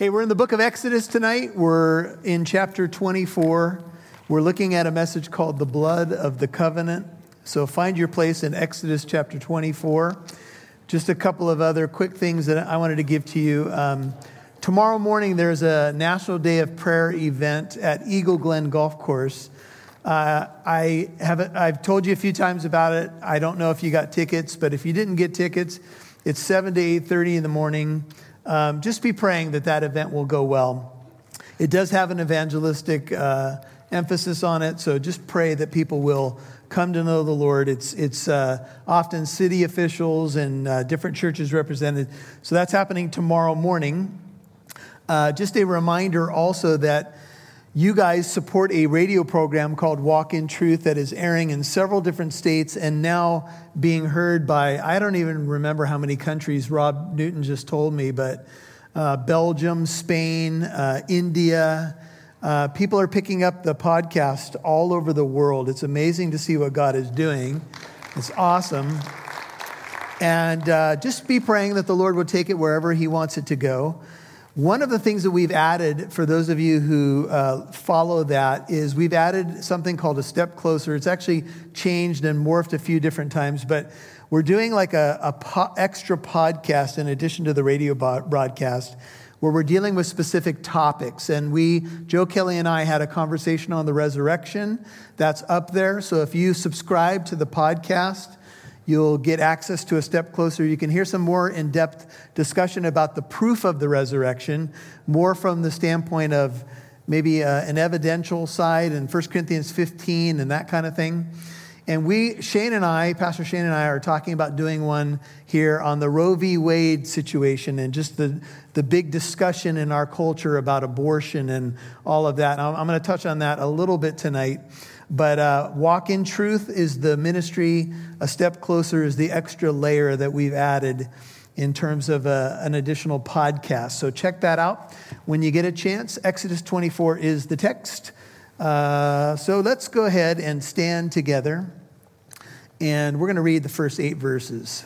Hey, we're in the book of Exodus tonight. We're in chapter 24. We're looking at a message called The Blood of the Covenant. So find your place in Exodus chapter 24. Just a couple of other quick things that I wanted to give to you. Um, tomorrow morning, there's a National Day of Prayer event at Eagle Glen Golf Course. Uh, I have I've told you a few times about it. I don't know if you got tickets, but if you didn't get tickets, it's 7 to 8.30 in the morning um, just be praying that that event will go well. It does have an evangelistic uh, emphasis on it, so just pray that people will come to know the Lord. It's, it's uh, often city officials and uh, different churches represented. So that's happening tomorrow morning. Uh, just a reminder also that you guys support a radio program called Walk in Truth that is airing in several different states and now being heard by, I don't even remember how many countries Rob Newton just told me, but uh, Belgium, Spain, uh, India. Uh, people are picking up the podcast all over the world. It's amazing to see what God is doing. It's awesome. And uh, just be praying that the Lord will take it wherever He wants it to go. One of the things that we've added, for those of you who uh, follow that, is we've added something called a step closer. It's actually changed and morphed a few different times, but we're doing like a, a po- extra podcast in addition to the radio broadcast where we're dealing with specific topics. And we, Joe Kelly and I, had a conversation on the resurrection. That's up there. So if you subscribe to the podcast, You'll get access to a step closer. You can hear some more in depth discussion about the proof of the resurrection, more from the standpoint of maybe uh, an evidential side in 1 Corinthians 15 and that kind of thing. And we, Shane and I, Pastor Shane and I, are talking about doing one here on the Roe v. Wade situation and just the, the big discussion in our culture about abortion and all of that. I'm, I'm going to touch on that a little bit tonight. But uh, Walk in Truth is the ministry. A Step Closer is the extra layer that we've added in terms of a, uh, an additional podcast. So check that out when you get a chance. Exodus 24 is the text. Uh, so let's go ahead and stand together. And we're going to read the first eight verses.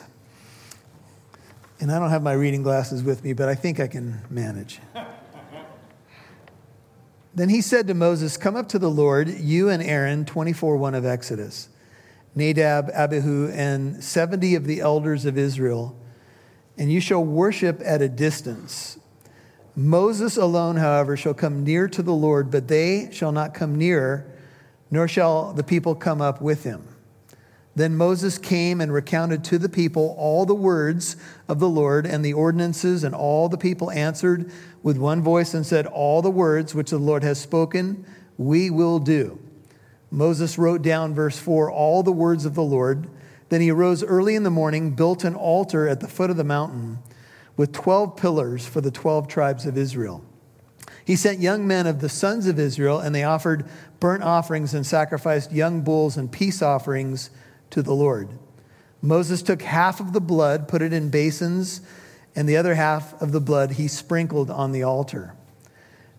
And I don't have my reading glasses with me, but I think I can manage. Then he said to Moses, Come up to the Lord, you and Aaron, 24 1 of Exodus, Nadab, Abihu, and 70 of the elders of Israel, and you shall worship at a distance. Moses alone, however, shall come near to the Lord, but they shall not come nearer, nor shall the people come up with him. Then Moses came and recounted to the people all the words of the Lord and the ordinances, and all the people answered with one voice and said, All the words which the Lord has spoken, we will do. Moses wrote down, verse 4, all the words of the Lord. Then he arose early in the morning, built an altar at the foot of the mountain with 12 pillars for the 12 tribes of Israel. He sent young men of the sons of Israel, and they offered burnt offerings and sacrificed young bulls and peace offerings to the Lord. Moses took half of the blood, put it in basins, and the other half of the blood he sprinkled on the altar.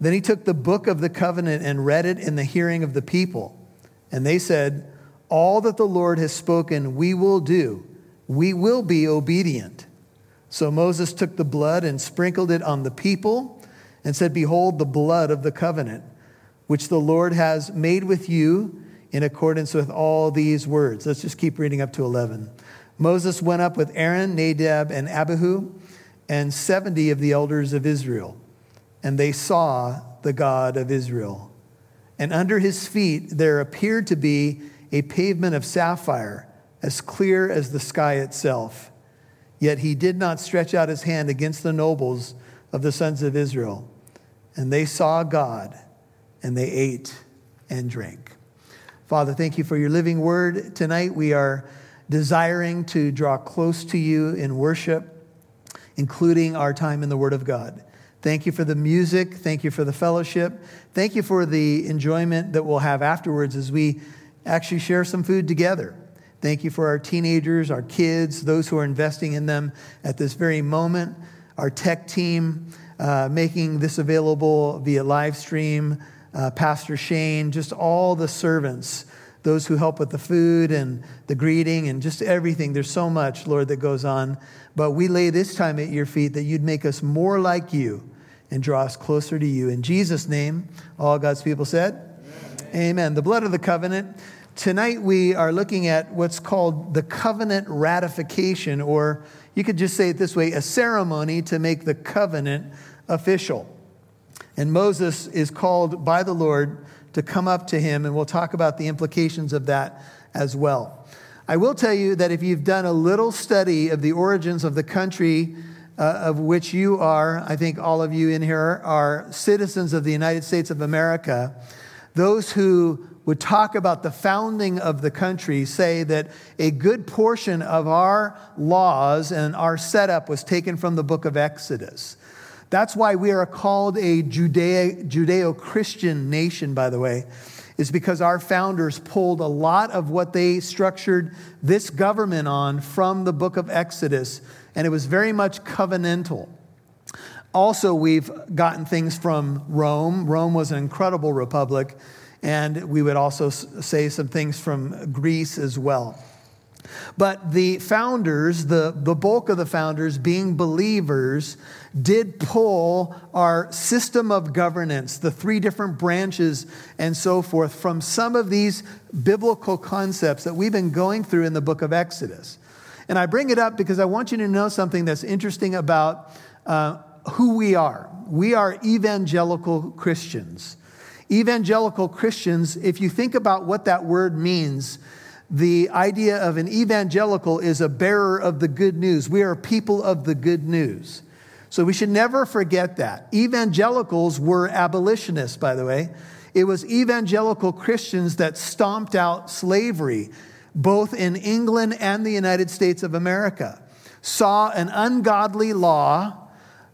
Then he took the book of the covenant and read it in the hearing of the people. And they said, All that the Lord has spoken, we will do. We will be obedient. So Moses took the blood and sprinkled it on the people and said, Behold, the blood of the covenant, which the Lord has made with you in accordance with all these words. Let's just keep reading up to 11. Moses went up with Aaron, Nadab, and Abihu, and 70 of the elders of Israel, and they saw the God of Israel. And under his feet there appeared to be a pavement of sapphire, as clear as the sky itself. Yet he did not stretch out his hand against the nobles of the sons of Israel. And they saw God, and they ate and drank. Father, thank you for your living word tonight. We are desiring to draw close to you in worship, including our time in the Word of God. Thank you for the music. Thank you for the fellowship. Thank you for the enjoyment that we'll have afterwards as we actually share some food together. Thank you for our teenagers, our kids, those who are investing in them at this very moment, our tech team uh, making this available via live stream uh, Pastor Shane, just all the servants, those who help with the food and the greeting and just everything. There's so much, Lord, that goes on. But we lay this time at your feet that you'd make us more like you. and draw us closer to you. In Jesus' name, all God's people said, Amen. Amen. The blood of the covenant. Tonight we are looking at what's called the covenant ratification, or you could just say it this way a ceremony to make the covenant official. And Moses is called by the Lord to come up to him, and we'll talk about the implications of that as well. I will tell you that if you've done a little study of the origins of the country uh, of which you are, I think all of you in here are citizens of the United States of America, those who would talk about the founding of the country say that a good portion of our laws and our setup was taken from the book of Exodus. That's why we are called a Judeo Christian nation, by the way, is because our founders pulled a lot of what they structured this government on from the book of Exodus, and it was very much covenantal. Also, we've gotten things from Rome. Rome was an incredible republic, and we would also say some things from Greece as well. But the founders, the, the bulk of the founders being believers, did pull our system of governance, the three different branches and so forth, from some of these biblical concepts that we've been going through in the book of Exodus. And I bring it up because I want you to know something that's interesting about uh, who we are. We are evangelical Christians. Evangelical Christians, if you think about what that word means, the idea of an evangelical is a bearer of the good news. We are people of the good news. So we should never forget that. Evangelicals were abolitionists, by the way. It was evangelical Christians that stomped out slavery, both in England and the United States of America. Saw an ungodly law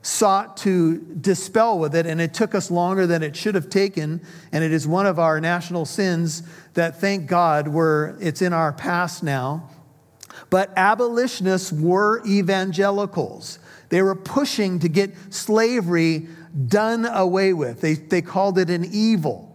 sought to dispel with it, and it took us longer than it should have taken. And it is one of our national sins that, thank God, we're, it's in our past now. But abolitionists were evangelicals. They were pushing to get slavery done away with. They, they called it an evil.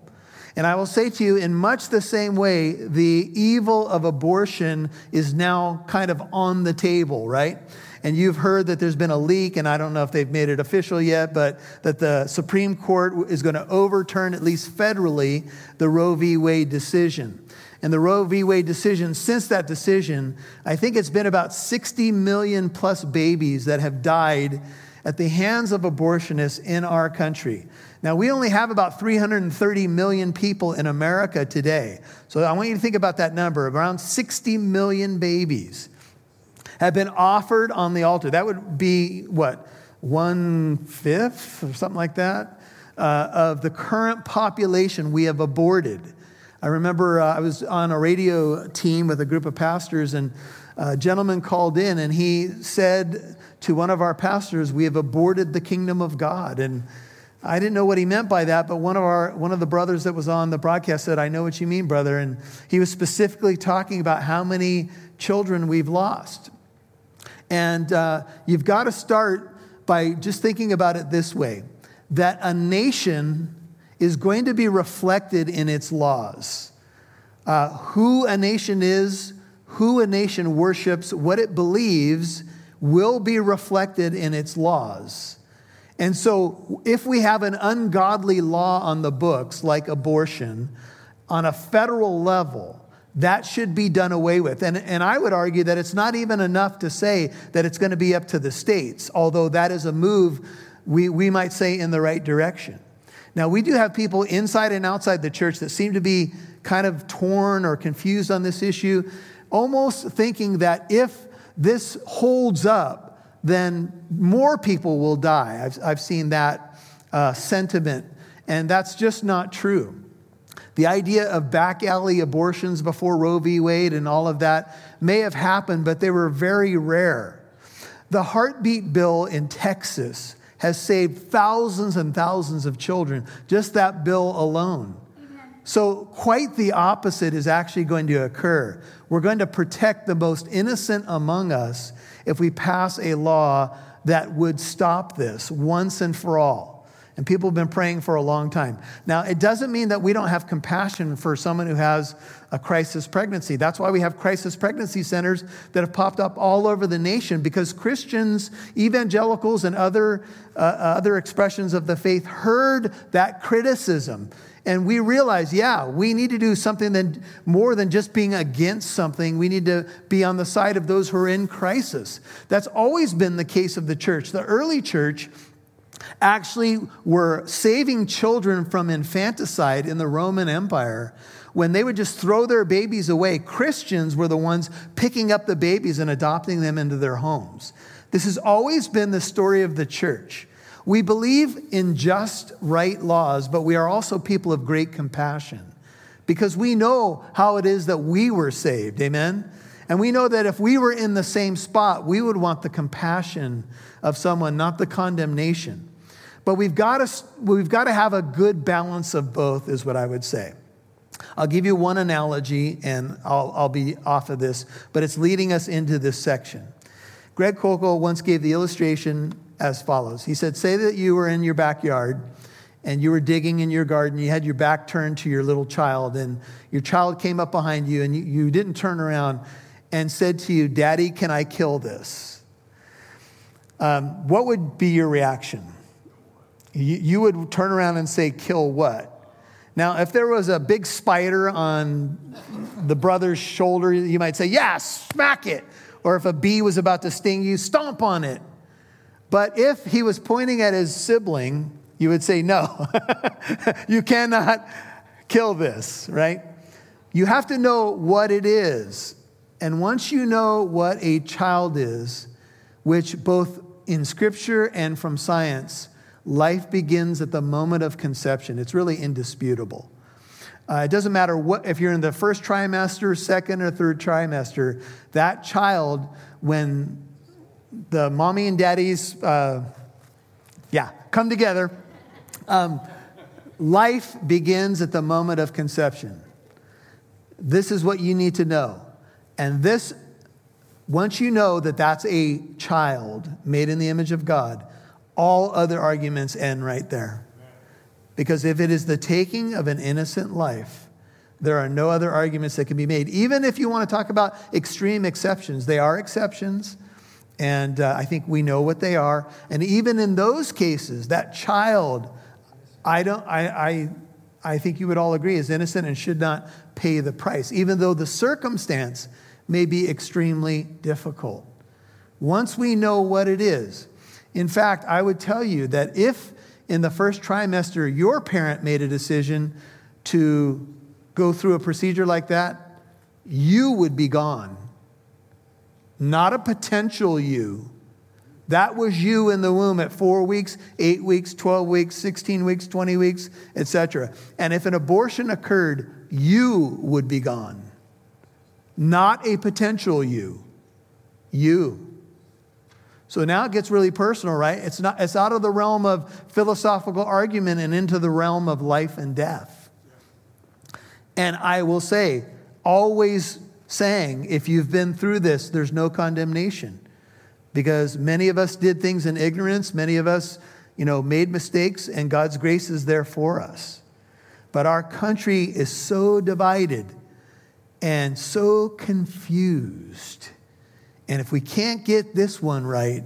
And I will say to you, in much the same way, the evil of abortion is now kind of on the table, right? And you've heard that there's been a leak, and I don't know if they've made it official yet, but that the Supreme Court is going to overturn, at least federally, the Roe v. Wade decision. And the Roe v. Wade decision, since that decision, I think it's been about 60 million plus babies that have died at the hands of abortionists in our country. Now, we only have about 330 million people in America today. So I want you to think about that number around 60 million babies have been offered on the altar. That would be what, one fifth or something like that uh, of the current population we have aborted. I remember uh, I was on a radio team with a group of pastors, and a gentleman called in and he said to one of our pastors, We have aborted the kingdom of God. And I didn't know what he meant by that, but one of, our, one of the brothers that was on the broadcast said, I know what you mean, brother. And he was specifically talking about how many children we've lost. And uh, you've got to start by just thinking about it this way that a nation is going to be reflected in its laws. Uh, who a nation is, who a nation worships, what it believes will be reflected in its laws. And so, if we have an ungodly law on the books, like abortion, on a federal level, that should be done away with. And, and I would argue that it's not even enough to say that it's going to be up to the states, although that is a move we, we might say in the right direction. Now, we do have people inside and outside the church that seem to be kind of torn or confused on this issue, almost thinking that if this holds up, then more people will die. I've, I've seen that uh, sentiment, and that's just not true. The idea of back alley abortions before Roe v. Wade and all of that may have happened, but they were very rare. The heartbeat bill in Texas has saved thousands and thousands of children, just that bill alone. So, quite the opposite is actually going to occur. We're going to protect the most innocent among us if we pass a law that would stop this once and for all. And people have been praying for a long time. Now, it doesn't mean that we don't have compassion for someone who has a crisis pregnancy. That's why we have crisis pregnancy centers that have popped up all over the nation because Christians, evangelicals, and other, uh, other expressions of the faith heard that criticism. And we realize, yeah, we need to do something than, more than just being against something. We need to be on the side of those who are in crisis. That's always been the case of the church. The early church actually were saving children from infanticide in the Roman Empire. When they would just throw their babies away, Christians were the ones picking up the babies and adopting them into their homes. This has always been the story of the church. We believe in just right laws, but we are also people of great compassion because we know how it is that we were saved. Amen? And we know that if we were in the same spot, we would want the compassion of someone, not the condemnation. But we've got to, we've got to have a good balance of both, is what I would say. I'll give you one analogy and I'll, I'll be off of this, but it's leading us into this section. Greg Koukl once gave the illustration as follows He said, Say that you were in your backyard and you were digging in your garden, you had your back turned to your little child, and your child came up behind you and you, you didn't turn around and said to you, Daddy, can I kill this? Um, what would be your reaction? You, would turn around and say, kill what? Now, if there was a big spider on the brother's shoulder, you might say, yeah, smack it. Or if a bee was about to sting you, stomp on it. But if he was pointing at his sibling, you would say, no, you cannot kill this, right? You have to know what it is. And once you know what a child is, which both in scripture and from science, Life begins at the moment of conception. It's really indisputable. Uh, it doesn't matter what, if you're in the first trimester, second, or third trimester, that child, when the mommy and daddies, uh, yeah, come together, um, life begins at the moment of conception. This is what you need to know. And this, once you know that that's a child made in the image of God, all other arguments end right there. Because if it is the taking of an innocent life, there are no other arguments that can be made. Even if you want to talk about extreme exceptions, they are exceptions, and uh, I think we know what they are. And even in those cases, that child, I don't, I, I, I think you would all agree, is innocent and should not pay the price, even though the circumstance may be extremely difficult. Once we know what it is, in fact, I would tell you that if in the first trimester your parent made a decision to go through a procedure like that, you would be gone. Not a potential you. That was you in the womb at four weeks, eight weeks, 12 weeks, 16 weeks, 20 weeks, etc. And if an abortion occurred, you would be gone. Not a potential you. You. So now it gets really personal, right? It's, not, it's out of the realm of philosophical argument and into the realm of life and death. And I will say, always saying, if you've been through this, there's no condemnation. Because many of us did things in ignorance, many of us, you know, made mistakes, and God's grace is there for us. But our country is so divided and so confused and if we can't get this one right,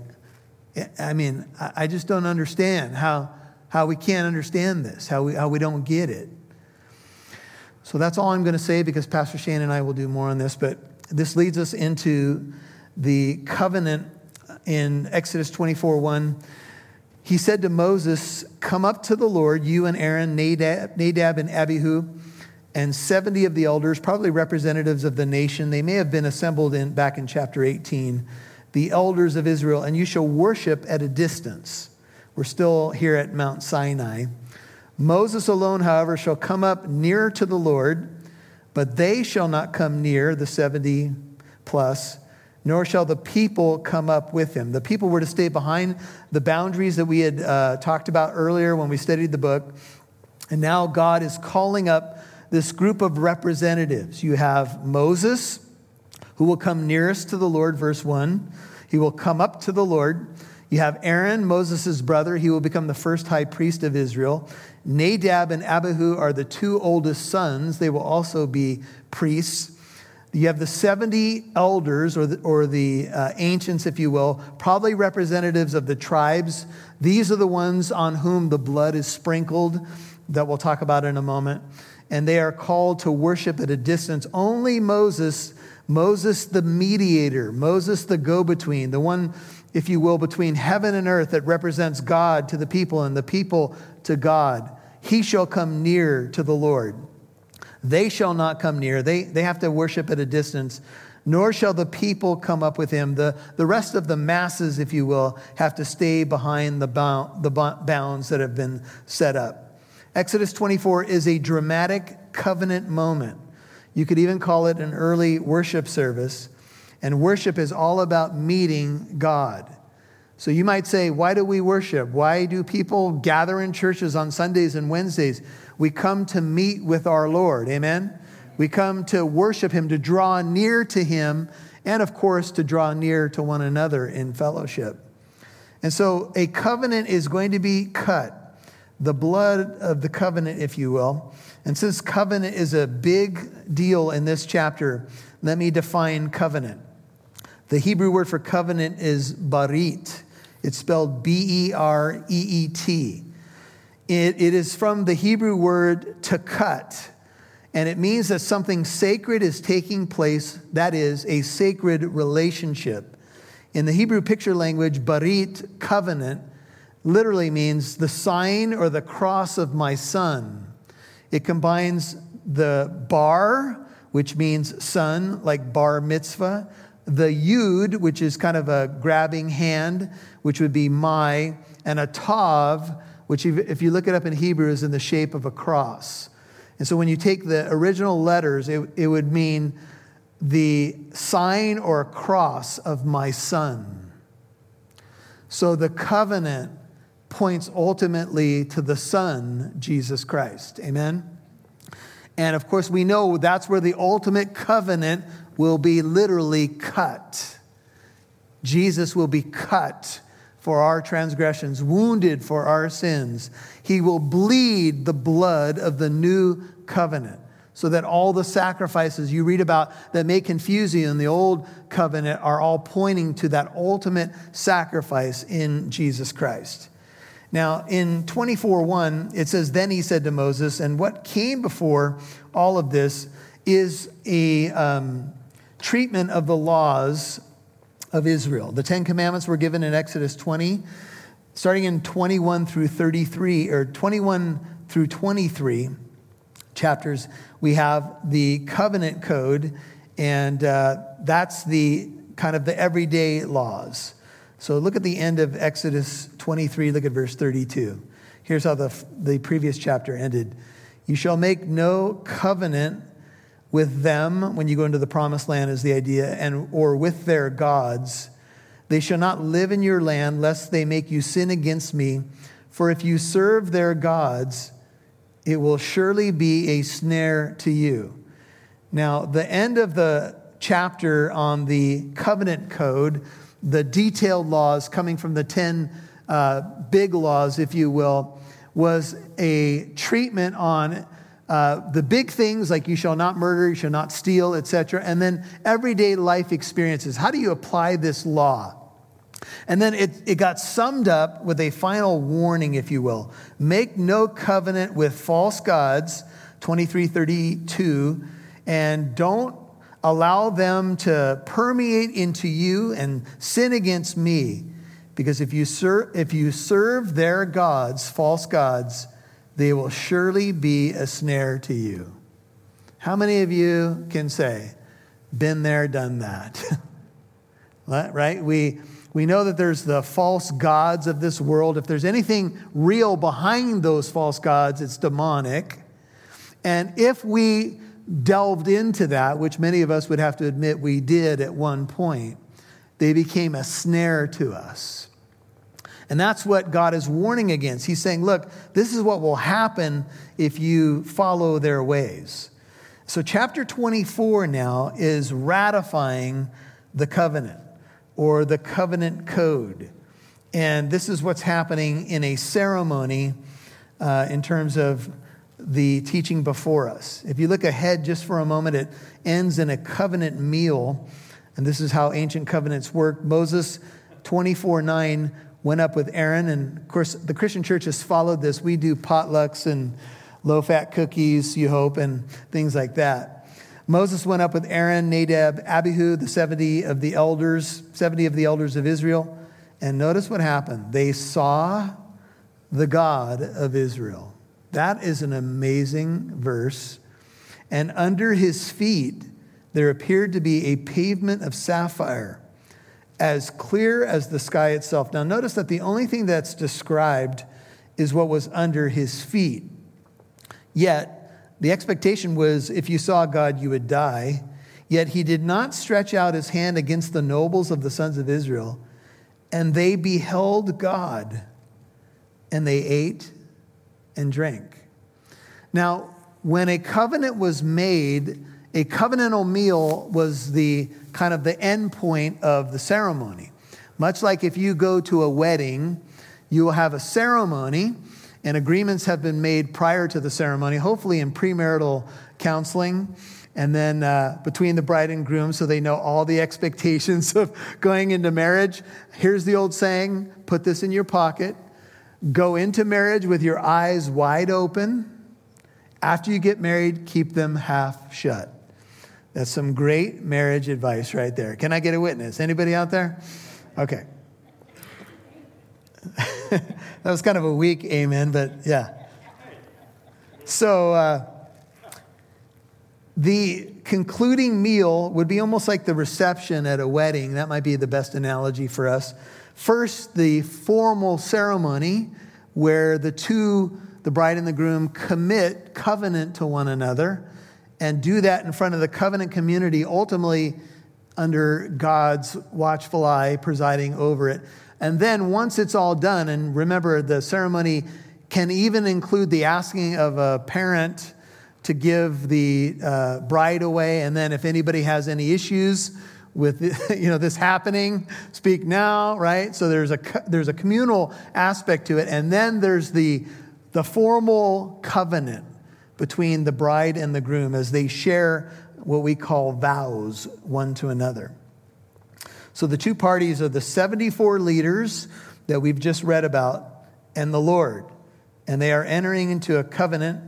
eh, I mean, I just don't understand how, how we can't understand this, how we, how we don't get it. So that's all I'm going to say because Pastor Shane and I will do more on this. But this leads us into the covenant in Exodus 24 1. He said to Moses, Come up to the Lord, you and Aaron, Nadab, Nadab and Abihu and 70 of the elders, probably representatives of the nation, they may have been assembled in, back in chapter 18, the elders of Israel, and you shall worship at a distance. We're still here at Mount Sinai. Moses alone, however, shall come up nearer to the Lord, but they shall not come near, the 70 plus, nor shall the people come up with him. The people were to stay behind the boundaries that we had uh, talked about earlier when we studied the book. And now God is calling up this group of representatives. You have Moses, who will come nearest to the Lord, verse 1. He will come up to the Lord. You have Aaron, Moses' brother. He will become the first high priest of Israel. Nadab and Abihu are the two oldest sons. They will also be priests. You have the 70 elders, or the, or the uh, ancients, if you will, probably representatives of the tribes. These are the ones on whom the blood is sprinkled, that we'll talk about in a moment. And they are called to worship at a distance. Only Moses, Moses the mediator, Moses the go between, the one, if you will, between heaven and earth that represents God to the people and the people to God, he shall come near to the Lord. They shall not come near. They, they have to worship at a distance, nor shall the people come up with him. The, the rest of the masses, if you will, have to stay behind the, bound, the bounds that have been set up. Exodus 24 is a dramatic covenant moment. You could even call it an early worship service. And worship is all about meeting God. So you might say, why do we worship? Why do people gather in churches on Sundays and Wednesdays? We come to meet with our Lord. Amen? We come to worship Him, to draw near to Him, and of course, to draw near to one another in fellowship. And so a covenant is going to be cut, the blood of the covenant, if you will. And since covenant is a big deal in this chapter, let me define covenant. The Hebrew word for covenant is barit. It's spelled B E R E E T. It, it is from the Hebrew word to cut, and it means that something sacred is taking place, that is, a sacred relationship. In the Hebrew picture language, barit, covenant, literally means the sign or the cross of my son. It combines the bar, which means son, like bar mitzvah, the yud, which is kind of a grabbing hand, which would be my, and a tav, which, if you look it up in Hebrew, is in the shape of a cross. And so when you take the original letters, it, it would mean the sign or cross of my son. So the covenant points ultimately to the Son, Jesus Christ. Amen? And of course, we know that's where the ultimate covenant will be literally cut. Jesus will be cut for our transgressions, wounded for our sins. He will bleed the blood of the new covenant so that all the sacrifices you read about that may confuse you in the old covenant are all pointing to that ultimate sacrifice in Jesus Christ. Now, in 24 1, it says, Then he said to Moses, and what came before all of this is a um, treatment of the laws of Israel. The Ten Commandments were given in Exodus 20, starting in 21 through 33, or 21 through 23 chapters. We have the covenant code, and uh, that's the kind of the everyday laws. So look at the end of Exodus 23, look at verse 32. Here's how the, the previous chapter ended. You shall make no covenant with them when you go into the promised land is the idea and or with their gods. They shall not live in your land lest they make you sin against me. For if you serve their gods it will surely be a snare to you. Now the end of the chapter on the covenant code the detailed laws coming from the 10 uh, big laws if you will was a treatment on uh, the big things like you shall not murder, you shall not steal, etc., and then everyday life experiences. How do you apply this law? And then it, it got summed up with a final warning, if you will. Make no covenant with false gods, 2332, and don't allow them to permeate into you and sin against me. Because if you, ser- if you serve their gods, false gods, they will surely be a snare to you. How many of you can say, been there, done that? right? We, we know that there's the false gods of this world. If there's anything real behind those false gods, it's demonic. And if we delved into that, which many of us would have to admit we did at one point, they became a snare to us. And that's what God is warning against. He's saying, look, this is what will happen if you follow their ways. So, chapter 24 now is ratifying the covenant or the covenant code. And this is what's happening in a ceremony uh, in terms of the teaching before us. If you look ahead just for a moment, it ends in a covenant meal. And this is how ancient covenants work. Moses 24 9 went up with Aaron. And of course, the Christian church has followed this. We do potlucks and low fat cookies, you hope, and things like that. Moses went up with Aaron, Nadab, Abihu, the 70 of the elders, 70 of the elders of Israel. And notice what happened. They saw the God of Israel. That is an amazing verse. And under his feet, there appeared to be a pavement of sapphire, as clear as the sky itself. Now, notice that the only thing that's described is what was under his feet. Yet, the expectation was if you saw God, you would die. Yet he did not stretch out his hand against the nobles of the sons of Israel, and they beheld God, and they ate and drank. Now, when a covenant was made, a covenantal meal was the kind of the end point of the ceremony. Much like if you go to a wedding, you will have a ceremony and agreements have been made prior to the ceremony, hopefully in premarital counseling, and then uh, between the bride and groom so they know all the expectations of going into marriage. Here's the old saying put this in your pocket. Go into marriage with your eyes wide open. After you get married, keep them half shut. That's some great marriage advice right there. Can I get a witness? Anybody out there? Okay. that was kind of a weak amen, but yeah. So, uh, the concluding meal would be almost like the reception at a wedding. That might be the best analogy for us. First, the formal ceremony where the two, the bride and the groom, commit covenant to one another and do that in front of the covenant community, ultimately under God's watchful eye presiding over it. And then once it's all done, and remember, the ceremony can even include the asking of a parent to give the uh, bride away. And then if anybody has any issues with you know this happening, speak now, right? So there's a there's a communal aspect to it, and then there's the the formal covenant between the bride and the groom as they share what we call vows one to another. So the two parties are the 74 leaders that we've just read about and the Lord. And they are entering into a covenant.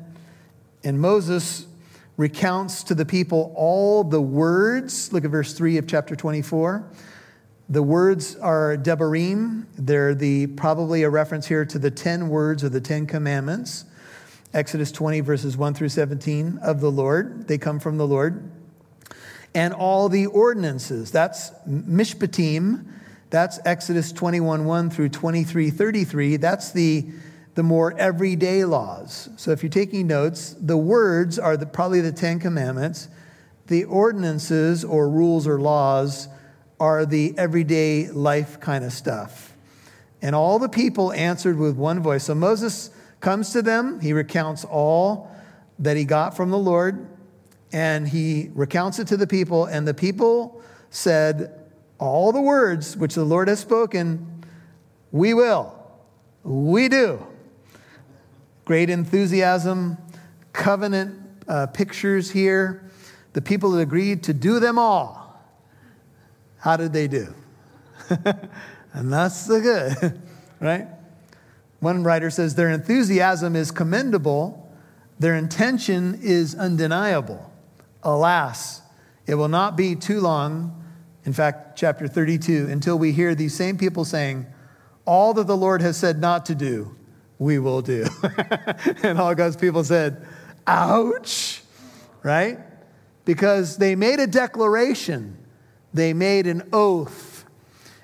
And Moses recounts to the people all the words. Look at verse 3 of chapter 24. The words are Devarim. They're the probably a reference here to the 10 words of the 10 commandments. Exodus 20 verses 1 through 17 of the Lord. They come from the Lord and all the ordinances. That's Mishpatim. That's Exodus 21 1 through 23 33. That's the, the more everyday laws. So if you're taking notes, the words are the, probably the Ten Commandments. The ordinances or rules or laws are the everyday life kind of stuff. And all the people answered with one voice. So Moses comes to them, he recounts all that he got from the Lord and he recounts it to the people, and the people said, All the words which the Lord has spoken, we will. We do. Great enthusiasm, covenant uh, pictures here. The people that agreed to do them all. How did they do? and that's the good, right? One writer says their enthusiasm is commendable, their intention is undeniable. Alas, it will not be too long, in fact, chapter 32, until we hear these same people saying, All that the Lord has said not to do, we will do. and all God's people said, Ouch, right? Because they made a declaration, they made an oath.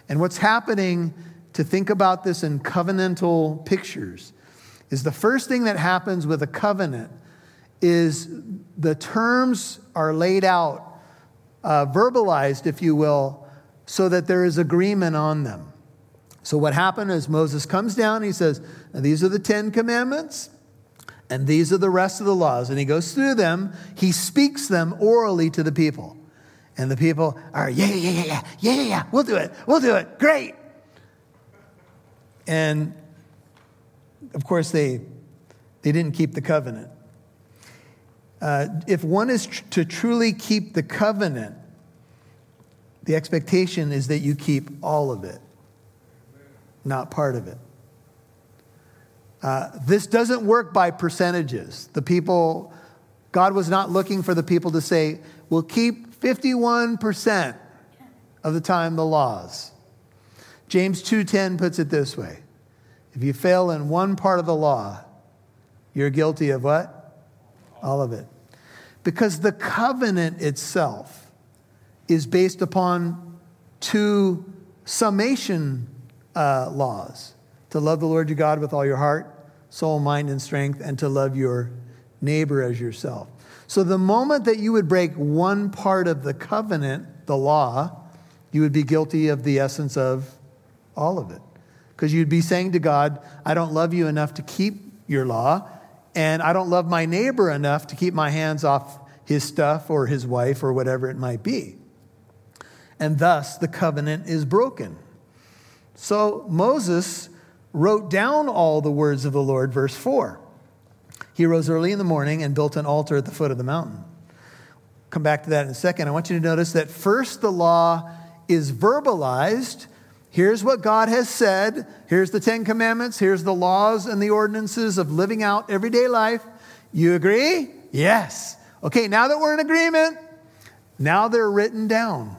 And what's happening to think about this in covenantal pictures is the first thing that happens with a covenant is the terms are laid out, uh, verbalized, if you will, so that there is agreement on them. So, what happened is Moses comes down, he says, These are the Ten Commandments, and these are the rest of the laws. And he goes through them, he speaks them orally to the people. And the people are, Yeah, yeah, yeah, yeah, yeah, yeah, yeah, we'll do it, we'll do it, great. And of course, they, they didn't keep the covenant. Uh, if one is tr- to truly keep the covenant, the expectation is that you keep all of it, not part of it. Uh, this doesn't work by percentages. The people, God was not looking for the people to say, we'll keep 51% of the time the laws. James 2:10 puts it this way. If you fail in one part of the law, you're guilty of what? All of it. Because the covenant itself is based upon two summation uh, laws to love the Lord your God with all your heart, soul, mind, and strength, and to love your neighbor as yourself. So the moment that you would break one part of the covenant, the law, you would be guilty of the essence of all of it. Because you'd be saying to God, I don't love you enough to keep your law, and I don't love my neighbor enough to keep my hands off his stuff or his wife or whatever it might be. And thus the covenant is broken. So Moses wrote down all the words of the Lord, verse 4. He rose early in the morning and built an altar at the foot of the mountain. Come back to that in a second. I want you to notice that first the law is verbalized. Here's what God has said. Here's the Ten Commandments. Here's the laws and the ordinances of living out everyday life. You agree? Yes. Okay, now that we're in agreement, now they're written down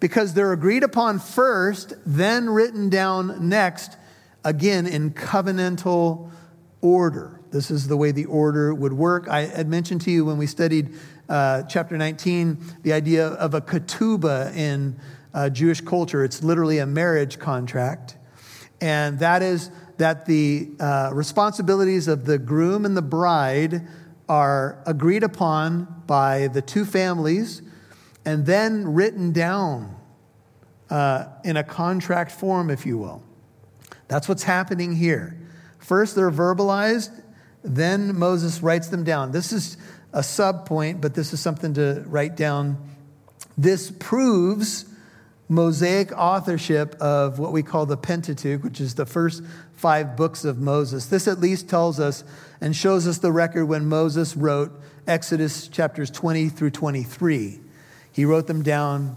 because they're agreed upon first, then written down next, again in covenantal order. This is the way the order would work. I had mentioned to you when we studied uh, chapter 19 the idea of a ketubah in uh, Jewish culture. It's literally a marriage contract. And that is that the uh, responsibilities of the groom and the bride are agreed upon by the two families and then written down uh, in a contract form, if you will. That's what's happening here. First, they're verbalized, then Moses writes them down. This is a sub point, but this is something to write down. This proves Mosaic authorship of what we call the Pentateuch, which is the first five books of Moses. This at least tells us and shows us the record when Moses wrote Exodus chapters 20 through 23. He wrote them down,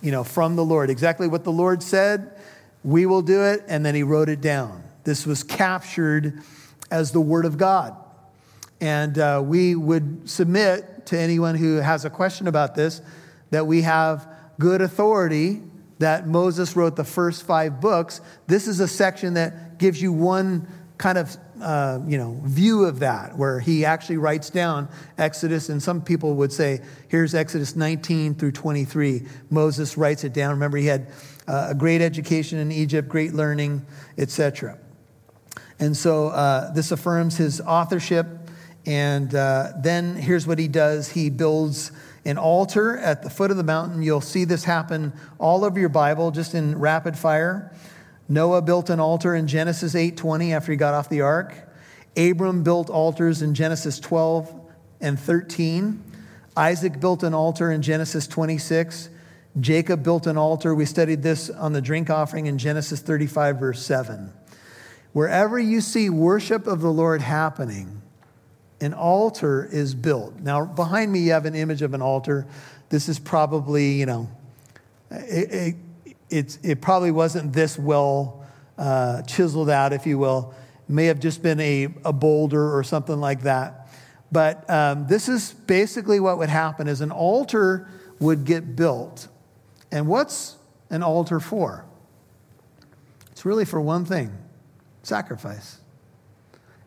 you know, from the Lord. Exactly what the Lord said, we will do it, and then he wrote it down. This was captured as the Word of God. And uh, we would submit to anyone who has a question about this that we have good authority that Moses wrote the first five books. This is a section that gives you one kind of uh, you know, view of that, where he actually writes down Exodus, and some people would say, here's Exodus 19 through 23. Moses writes it down. Remember, he had uh, a great education in Egypt, great learning, etc. And so uh, this affirms his authorship. And uh, then here's what he does he builds an altar at the foot of the mountain. You'll see this happen all over your Bible, just in rapid fire. Noah built an altar in Genesis 8:20 after he got off the ark. Abram built altars in Genesis 12 and 13. Isaac built an altar in Genesis 26. Jacob built an altar. We studied this on the drink offering in Genesis 35, verse 7. Wherever you see worship of the Lord happening, an altar is built. Now, behind me, you have an image of an altar. This is probably, you know, it, it, it's, it probably wasn't this well uh, chiseled out, if you will. It may have just been a, a boulder or something like that. But um, this is basically what would happen is an altar would get built. And what's an altar for? It's really for one thing sacrifice.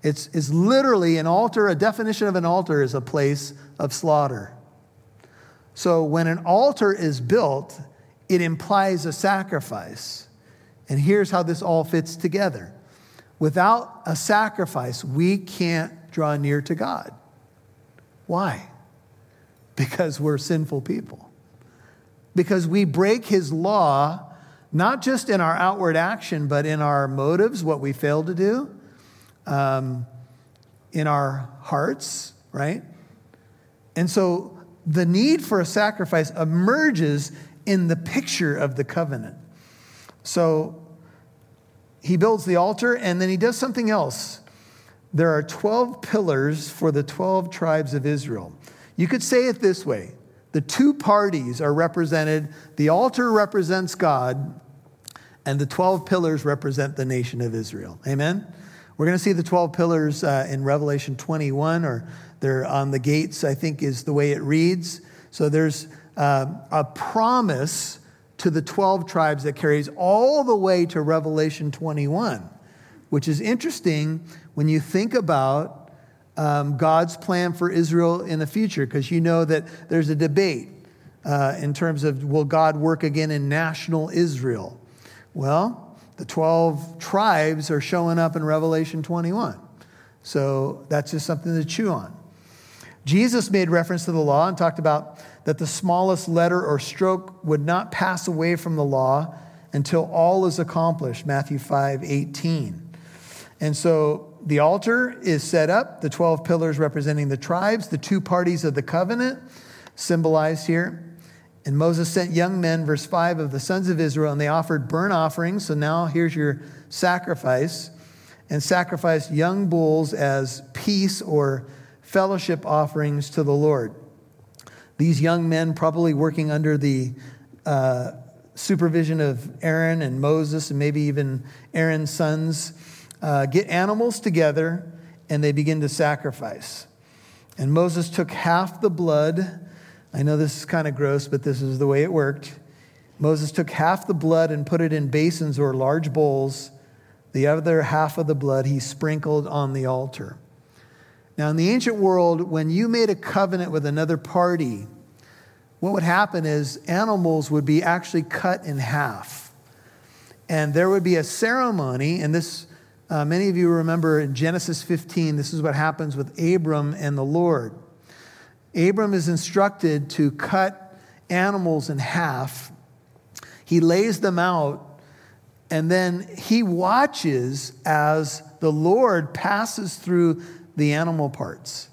It's, it's literally an altar, a definition of an altar is a place of slaughter. So when an altar is built, it implies a sacrifice. And here's how this all fits together without a sacrifice, we can't draw near to God. Why? Because we're sinful people. Because we break his law, not just in our outward action, but in our motives, what we fail to do, um, in our hearts, right? And so the need for a sacrifice emerges in the picture of the covenant. So he builds the altar and then he does something else. There are 12 pillars for the 12 tribes of Israel. You could say it this way the two parties are represented, the altar represents God, and the 12 pillars represent the nation of Israel. Amen? We're going to see the 12 pillars uh, in Revelation 21, or they're on the gates, I think is the way it reads. So there's uh, a promise to the 12 tribes that carries all the way to Revelation 21, which is interesting when you think about um, God's plan for Israel in the future, because you know that there's a debate uh, in terms of will God work again in national Israel? Well, the 12 tribes are showing up in Revelation 21. So that's just something to chew on. Jesus made reference to the law and talked about that the smallest letter or stroke would not pass away from the law until all is accomplished, Matthew 5 18. And so the altar is set up, the 12 pillars representing the tribes, the two parties of the covenant symbolized here. And Moses sent young men, verse 5, of the sons of Israel, and they offered burnt offerings. So now here's your sacrifice, and sacrificed young bulls as peace or fellowship offerings to the Lord. These young men, probably working under the uh, supervision of Aaron and Moses, and maybe even Aaron's sons, uh, get animals together and they begin to sacrifice. And Moses took half the blood. I know this is kind of gross, but this is the way it worked. Moses took half the blood and put it in basins or large bowls. The other half of the blood he sprinkled on the altar. Now, in the ancient world, when you made a covenant with another party, what would happen is animals would be actually cut in half. And there would be a ceremony, and this, uh, many of you remember in Genesis 15, this is what happens with Abram and the Lord. Abram is instructed to cut animals in half. He lays them out, and then he watches as the Lord passes through the animal parts.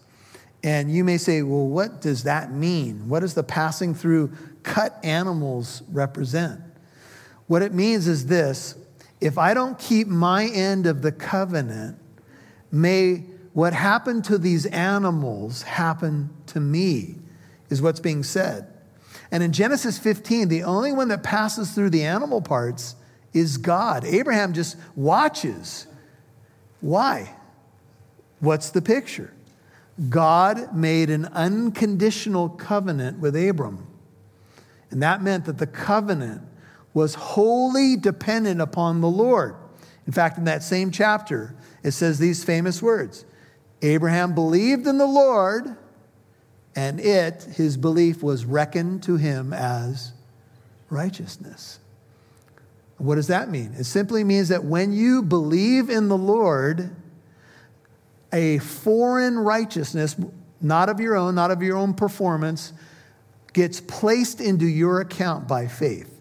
And you may say, well, what does that mean? What does the passing through cut animals represent? What it means is this if I don't keep my end of the covenant, may what happened to these animals happen to me, is what's being said. And in Genesis 15, the only one that passes through the animal parts is God. Abraham just watches. Why? What's the picture? God made an unconditional covenant with Abram. And that meant that the covenant was wholly dependent upon the Lord. In fact, in that same chapter, it says these famous words Abraham believed in the Lord, and it, his belief, was reckoned to him as righteousness. What does that mean? It simply means that when you believe in the Lord, a foreign righteousness, not of your own, not of your own performance, gets placed into your account by faith.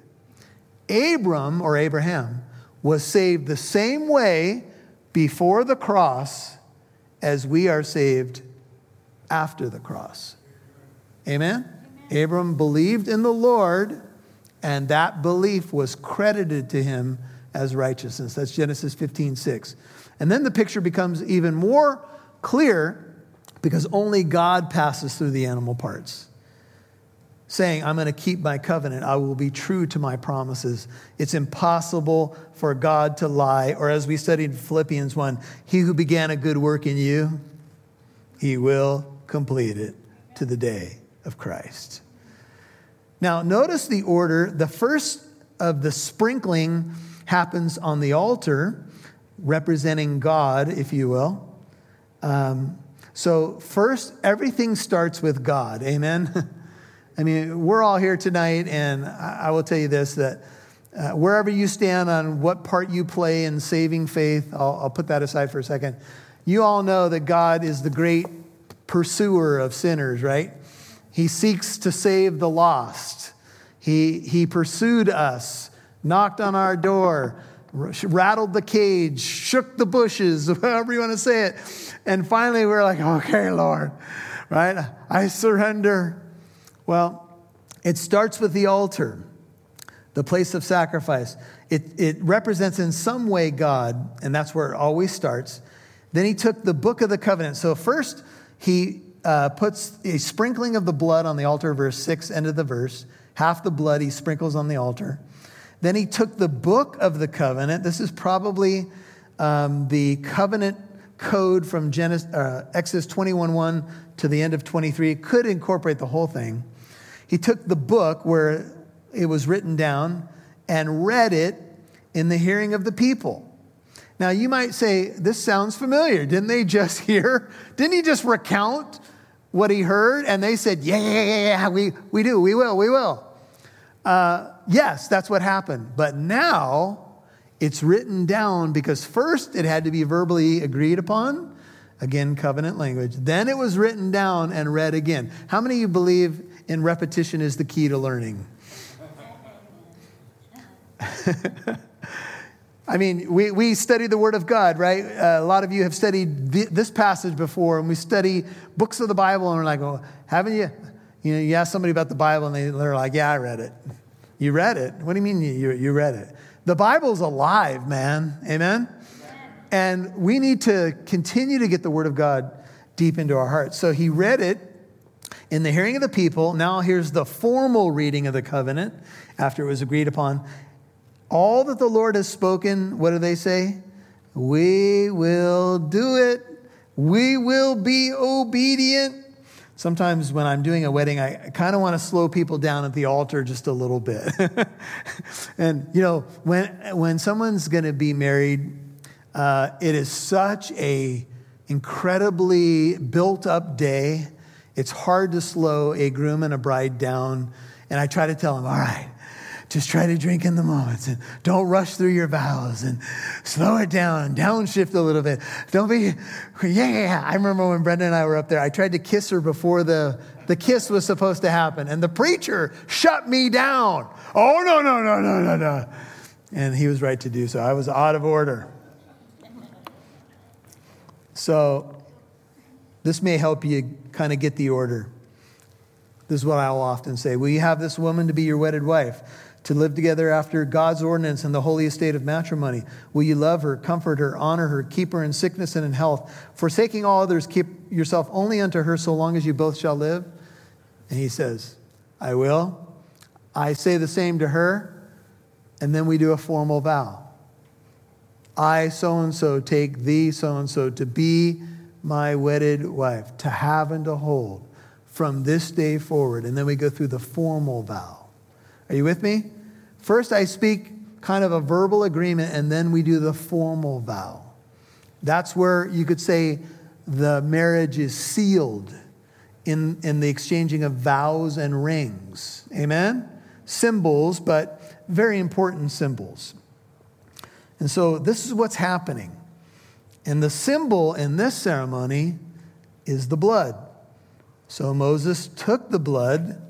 Abram or Abraham was saved the same way before the cross as we are saved after the cross. Amen? Amen? Abram believed in the Lord, and that belief was credited to him as righteousness. That's Genesis 15 6. And then the picture becomes even more clear because only God passes through the animal parts, saying, I'm going to keep my covenant. I will be true to my promises. It's impossible for God to lie. Or as we studied Philippians 1, he who began a good work in you, he will complete it to the day of Christ. Now, notice the order. The first of the sprinkling happens on the altar representing God, if you will. Um, so, first, everything starts with God. Amen? I mean, we're all here tonight, and I will tell you this that uh, wherever you stand on what part you play in saving faith, I'll, I'll put that aside for a second. You all know that God is the great pursuer of sinners, right? He seeks to save the lost. He, he pursued us, knocked on our door, rattled the cage, shook the bushes, however you want to say it. And finally, we're like, okay, Lord, right? I surrender. Well, it starts with the altar, the place of sacrifice. it, it represents in some way God, and that's where it always starts. Then he took the book of the covenant. So first, he uh, puts a sprinkling of the blood on the altar, verse 6, end of the verse. Half the blood he sprinkles on the altar. Then he took the book of the covenant. This is probably um, the covenant code from Genesis, uh, Exodus to the end of 23. It could incorporate the whole thing. He took the book where it was written down and read it in the hearing of the people. Now, you might say, this sounds familiar. Didn't they just hear? Didn't he just recount what he heard? And they said, yeah, yeah, yeah, yeah, we, we do, we will, we will. Uh, yes, that's what happened. But now it's written down because first it had to be verbally agreed upon. Again, covenant language. Then it was written down and read again. How many of you believe in repetition is the key to learning? I mean, we, we study the Word of God, right? Uh, a lot of you have studied th- this passage before, and we study books of the Bible, and we're like, well, haven't you? You know, you ask somebody about the Bible, and they, they're like, yeah, I read it. You read it? What do you mean you, you read it? The Bible's alive, man. Amen? And we need to continue to get the Word of God deep into our hearts. So he read it in the hearing of the people. Now here's the formal reading of the covenant after it was agreed upon. All that the Lord has spoken, what do they say? We will do it. We will be obedient. Sometimes when I'm doing a wedding, I kind of want to slow people down at the altar just a little bit. and, you know, when, when someone's going to be married, uh, it is such a incredibly built up day. It's hard to slow a groom and a bride down. And I try to tell them, all right, just try to drink in the moments and don't rush through your vows and slow it down, downshift a little bit. Don't be, yeah, yeah. Yeah. I remember when Brenda and I were up there, I tried to kiss her before the, the kiss was supposed to happen. And the preacher shut me down. Oh, no, no, no, no, no, no. And he was right to do so. I was out of order. So, this may help you kind of get the order. This is what I'll often say Will you have this woman to be your wedded wife? To live together after God's ordinance and the holy estate of matrimony? Will you love her, comfort her, honor her, keep her in sickness and in health? Forsaking all others, keep yourself only unto her so long as you both shall live? And he says, I will. I say the same to her, and then we do a formal vow. I, so and so, take thee, so and so, to be my wedded wife, to have and to hold from this day forward. And then we go through the formal vow. Are you with me? First, I speak kind of a verbal agreement, and then we do the formal vow. That's where you could say the marriage is sealed in, in the exchanging of vows and rings. Amen? Symbols, but very important symbols. And so this is what's happening. And the symbol in this ceremony is the blood. So Moses took the blood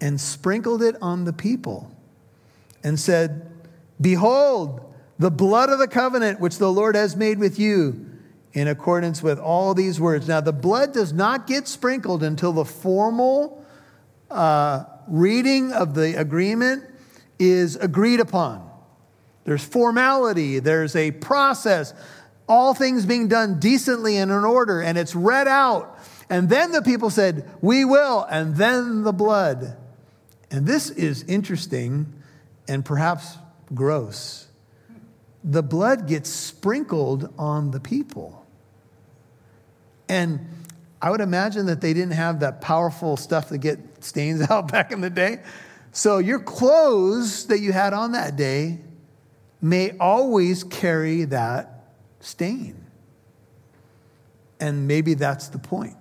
and sprinkled it on the people and said, Behold, the blood of the covenant which the Lord has made with you in accordance with all these words. Now, the blood does not get sprinkled until the formal uh, reading of the agreement is agreed upon. There's formality, there's a process, all things being done decently and in order, and it's read out. And then the people said, We will, and then the blood. And this is interesting and perhaps gross, the blood gets sprinkled on the people. And I would imagine that they didn't have that powerful stuff to get stains out back in the day. So your clothes that you had on that day may always carry that stain. And maybe that's the point.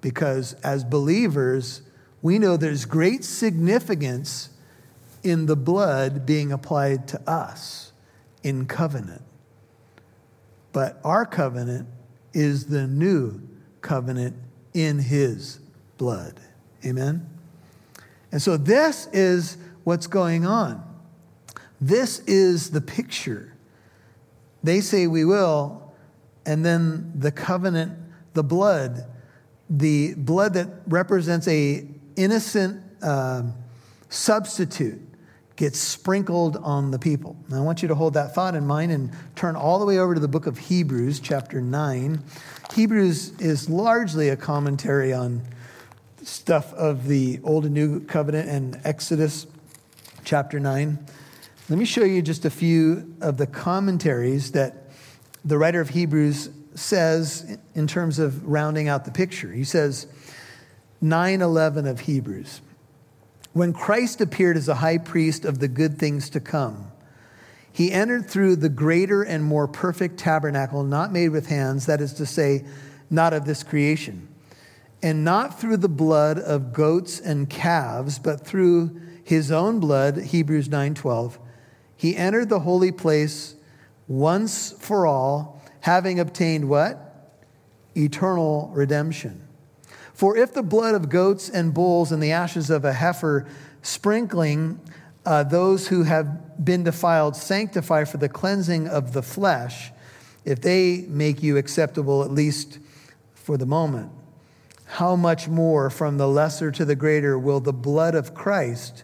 Because as believers, we know there's great significance in the blood being applied to us in covenant. But our covenant is the new covenant in his blood. Amen? And so this is what's going on. This is the picture. They say we will, and then the covenant, the blood, the blood that represents a innocent uh, substitute gets sprinkled on the people. Now, I want you to hold that thought in mind and turn all the way over to the book of Hebrews, chapter 9. Hebrews is largely a commentary on stuff of the Old and New Covenant and Exodus, chapter 9. Let me show you just a few of the commentaries that the writer of Hebrews says in terms of rounding out the picture. He says, 9:11 of Hebrews. When Christ appeared as a high priest of the good things to come, he entered through the greater and more perfect tabernacle, not made with hands, that is to say, not of this creation, and not through the blood of goats and calves, but through his own blood, Hebrews 9:12. He entered the holy place once for all, having obtained what? Eternal redemption. For if the blood of goats and bulls and the ashes of a heifer sprinkling uh, those who have been defiled sanctify for the cleansing of the flesh, if they make you acceptable, at least for the moment, how much more from the lesser to the greater will the blood of Christ,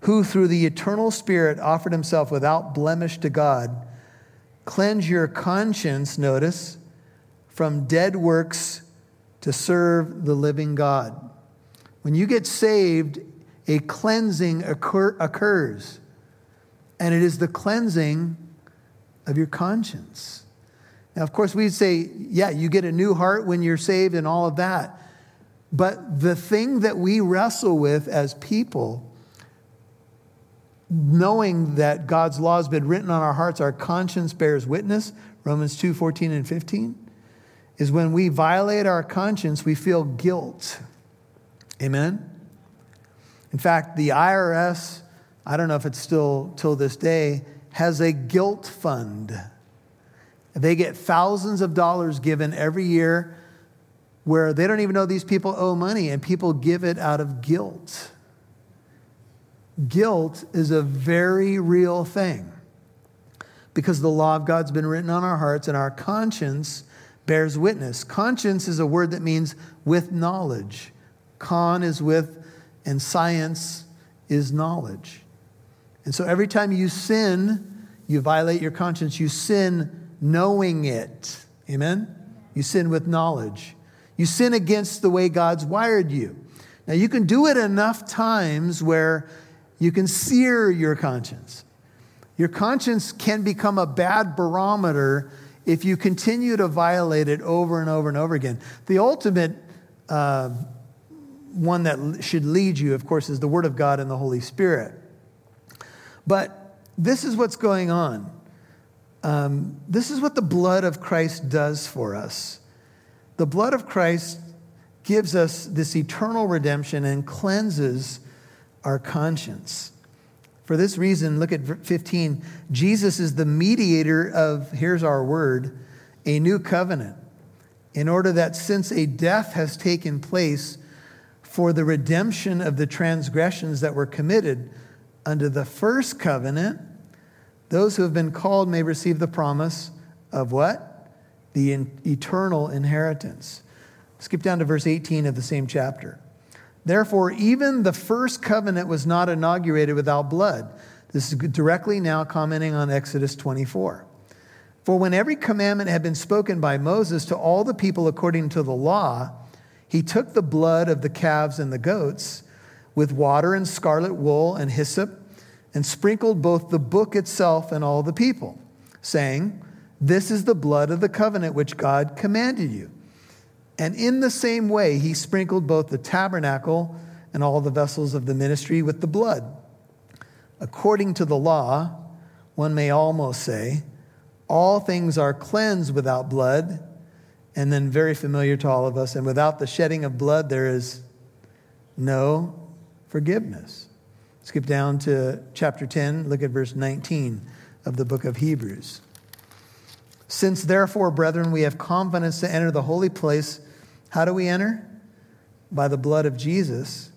who through the eternal Spirit offered himself without blemish to God, cleanse your conscience, notice, from dead works to serve the living God. When you get saved, a cleansing occur, occurs, and it is the cleansing of your conscience. Now, of course, we'd say, yeah, you get a new heart when you're saved and all of that. But the thing that we wrestle with as people, knowing that God's law has been written on our hearts, our conscience bears witness, Romans 2 14 and 15 is when we violate our conscience, we feel guilt. Amen? In fact, the IRS, I don't know if it's still till this day, has a guilt fund. They get thousands of dollars given every year where they don't even know these people owe money and people give it out of guilt. Guilt is a very real thing because the law of God's been written on our hearts and our conscience bears witness. Conscience is a word that means with knowledge. Con is with, and science is knowledge. And so every time you sin, you violate your conscience. You sin knowing it. Amen? You sin with knowledge. You sin against the way God's wired you. Now, you can do it enough times where you can sear your conscience. Your conscience can become a bad barometer if you continue to violate it over and over and over again. The ultimate uh, one that should lead you, of course, is the Word of God and the Holy Spirit. But this is what's going on. Um, this is what the blood of Christ does for us. The blood of Christ gives us this eternal redemption and cleanses our conscience. For this reason, look at 15. Jesus is the mediator of, here's our word, a new covenant, in order that since a death has taken place for the redemption of the transgressions that were committed under the first covenant, those who have been called may receive the promise of what? The eternal inheritance. Skip down to verse 18 of the same chapter. Therefore, even the first covenant was not inaugurated without blood. This is directly now commenting on Exodus 24. For when every commandment had been spoken by Moses to all the people according to the law, he took the blood of the calves and the goats with water and scarlet wool and hyssop and sprinkled both the book itself and all the people, saying, This is the blood of the covenant which God commanded you. And in the same way, he sprinkled both the tabernacle and all the vessels of the ministry with the blood. According to the law, one may almost say, all things are cleansed without blood, and then very familiar to all of us, and without the shedding of blood, there is no forgiveness. Skip down to chapter 10, look at verse 19 of the book of Hebrews. Since therefore, brethren, we have confidence to enter the holy place how do we enter? By the blood of Jesus,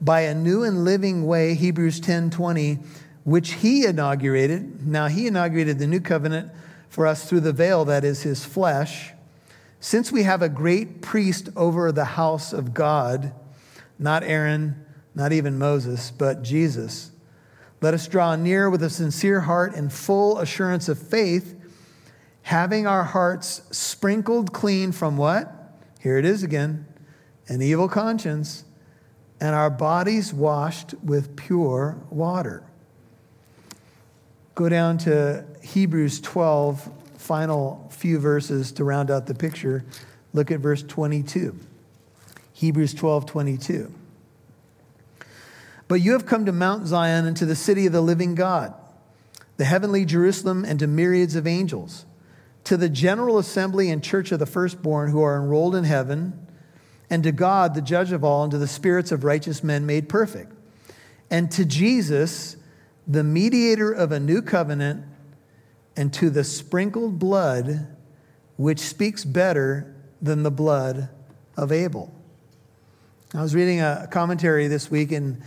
by a new and living way, Hebrews 10 20, which he inaugurated. Now, he inaugurated the new covenant for us through the veil that is his flesh. Since we have a great priest over the house of God, not Aaron, not even Moses, but Jesus, Let us draw near with a sincere heart and full assurance of faith, having our hearts sprinkled clean from what? Here it is again an evil conscience, and our bodies washed with pure water. Go down to Hebrews 12, final few verses to round out the picture. Look at verse 22. Hebrews 12, 22. But you have come to Mount Zion and to the city of the living God, the heavenly Jerusalem, and to myriads of angels, to the general assembly and church of the firstborn who are enrolled in heaven, and to God, the judge of all, and to the spirits of righteous men made perfect, and to Jesus, the mediator of a new covenant, and to the sprinkled blood, which speaks better than the blood of Abel. I was reading a commentary this week, and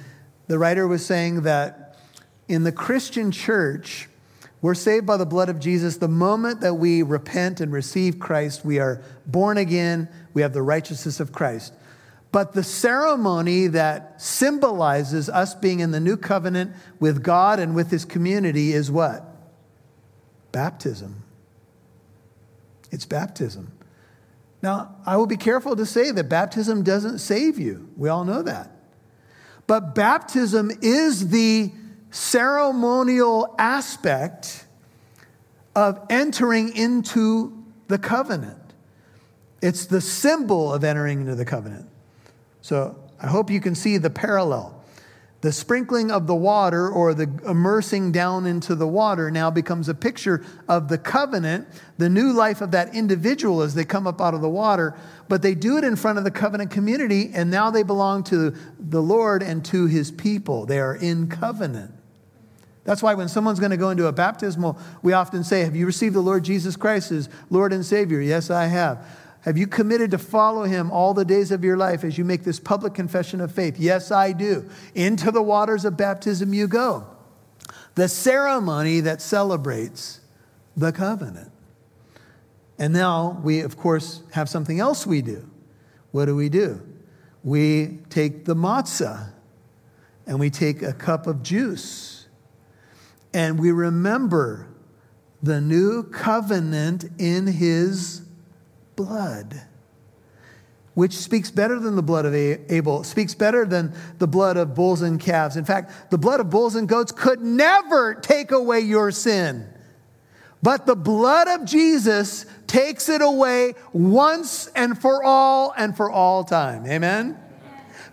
the writer was saying that in the Christian church, we're saved by the blood of Jesus. The moment that we repent and receive Christ, we are born again, we have the righteousness of Christ. But the ceremony that symbolizes us being in the new covenant with God and with his community is what? Baptism. It's baptism. Now, I will be careful to say that baptism doesn't save you. We all know that. But baptism is the ceremonial aspect of entering into the covenant. It's the symbol of entering into the covenant. So I hope you can see the parallel. The sprinkling of the water or the immersing down into the water now becomes a picture of the covenant, the new life of that individual as they come up out of the water. But they do it in front of the covenant community, and now they belong to the Lord and to his people. They are in covenant. That's why when someone's going to go into a baptismal, we often say, Have you received the Lord Jesus Christ as Lord and Savior? Yes, I have. Have you committed to follow him all the days of your life as you make this public confession of faith? Yes, I do. Into the waters of baptism you go. The ceremony that celebrates the covenant. And now we, of course, have something else we do. What do we do? We take the matzah and we take a cup of juice and we remember the new covenant in his blood, which speaks better than the blood of Abel, speaks better than the blood of bulls and calves. In fact, the blood of bulls and goats could never take away your sin. But the blood of Jesus takes it away once and for all and for all time. Amen?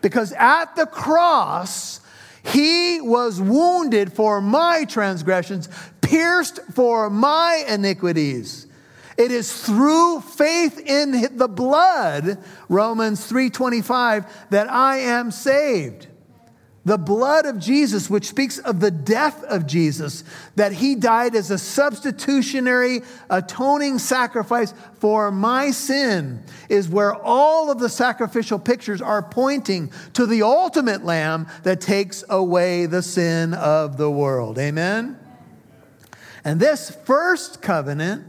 Because at the cross, he was wounded for my transgressions, pierced for my iniquities. It is through faith in the blood, Romans 3:25, that I am saved. The blood of Jesus, which speaks of the death of Jesus, that he died as a substitutionary atoning sacrifice for my sin, is where all of the sacrificial pictures are pointing to the ultimate lamb that takes away the sin of the world. Amen? And this first covenant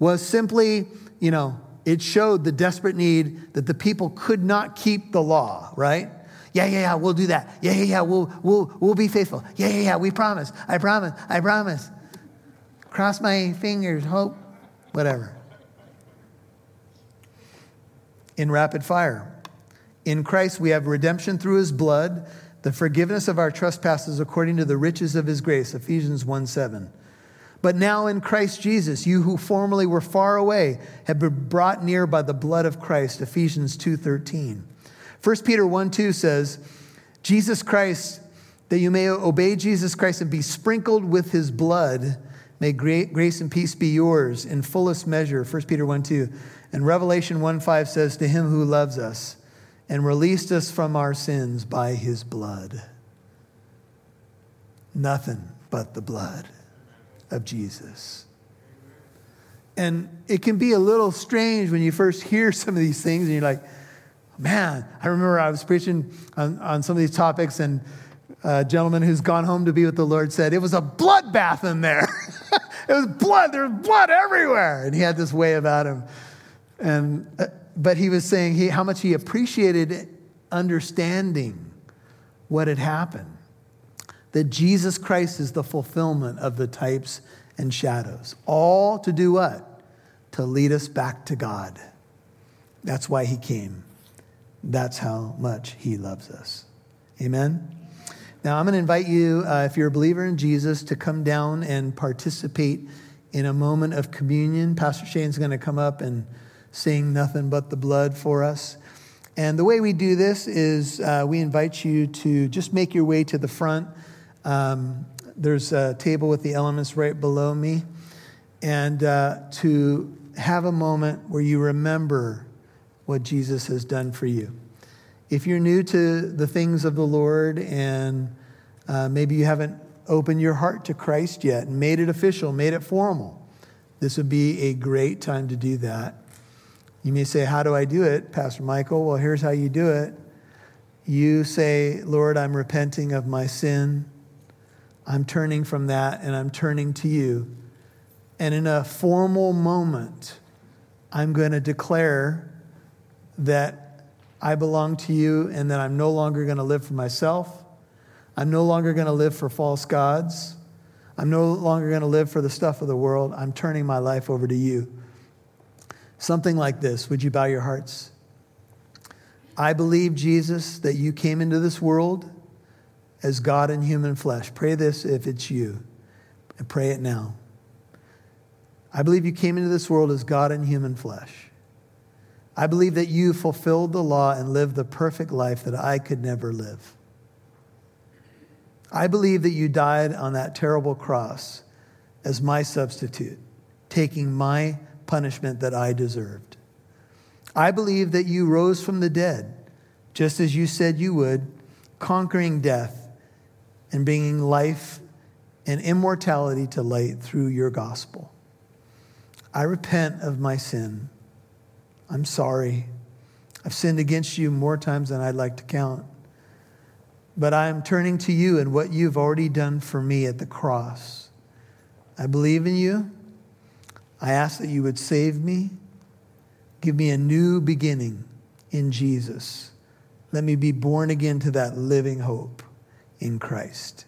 was simply, you know, it showed the desperate need that the people could not keep the law, right? Yeah, yeah, yeah, we'll do that. Yeah, yeah, yeah, we'll, we'll, we'll be faithful. Yeah, yeah, yeah, we promise. I promise. I promise. Cross my fingers, hope, whatever. In rapid fire. In Christ, we have redemption through his blood, the forgiveness of our trespasses according to the riches of his grace, Ephesians 1 7. But now in Christ Jesus, you who formerly were far away have been brought near by the blood of Christ, Ephesians 2:13. 1 Peter 1 2 says, Jesus Christ, that you may obey Jesus Christ and be sprinkled with his blood, may grace and peace be yours in fullest measure. 1 Peter 1 2. And Revelation 1 5 says, To him who loves us and released us from our sins by his blood. Nothing but the blood of Jesus. And it can be a little strange when you first hear some of these things and you're like, man, I remember I was preaching on, on some of these topics and a gentleman who's gone home to be with the Lord said, it was a bloodbath in there. it was blood. There was blood everywhere. And he had this way about him. And, uh, but he was saying he, how much he appreciated understanding what had happened. that Jesus Christ is the fulfillment of the types and shadows. All to do what? To lead us back to God. That's why he came. That's how much he loves us. Amen? Now, I'm going to invite you, uh, if you're a believer in Jesus, to come down and participate in a moment of communion. Pastor Shane's going to come up and sing Nothing But the Blood for us. And the way we do this is uh, we invite you to just make your way to the front. Um, there's a table with the elements right below me. And uh, to have a moment where you remember what Jesus has done for you. If you're new to the things of the Lord and uh, maybe you haven't opened your heart to Christ yet and made it official, made it formal, this would be a great time to do that. You may say, How do I do it, Pastor Michael? Well, here's how you do it. You say, Lord, I'm repenting of my sin. I'm turning from that and I'm turning to you. And in a formal moment, I'm going to declare that I belong to you and that I'm no longer going to live for myself. I'm no longer going to live for false gods. I'm no longer going to live for the stuff of the world. I'm turning my life over to you. Something like this. Would you bow your hearts? I believe, Jesus, that you came into this world as God in human flesh. Pray this if it's you, and pray it now. I believe you came into this world as God in human flesh. I believe that you fulfilled the law and lived the perfect life that I could never live. I believe that you died on that terrible cross as my substitute, taking my punishment that I deserved. I believe that you rose from the dead, just as you said you would, conquering death and bringing life and immortality to light through your gospel. I repent of my sin. I'm sorry. I've sinned against you more times than I'd like to count. But I'm turning to you and what you've already done for me at the cross. I believe in you. I ask that you would save me. Give me a new beginning in Jesus. Let me be born again to that living hope in Christ.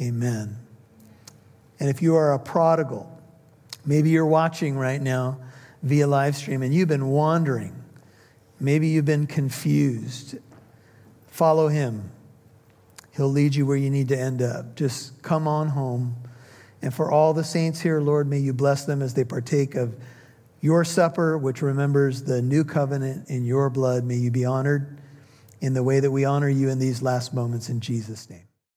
Amen. And if you are a prodigal, maybe you're watching right now via live stream and you've been wandering, maybe you've been confused, follow him. He'll lead you where you need to end up. Just come on home. And for all the saints here, Lord, may you bless them as they partake of your supper, which remembers the new covenant in your blood. May you be honored in the way that we honor you in these last moments in Jesus' name.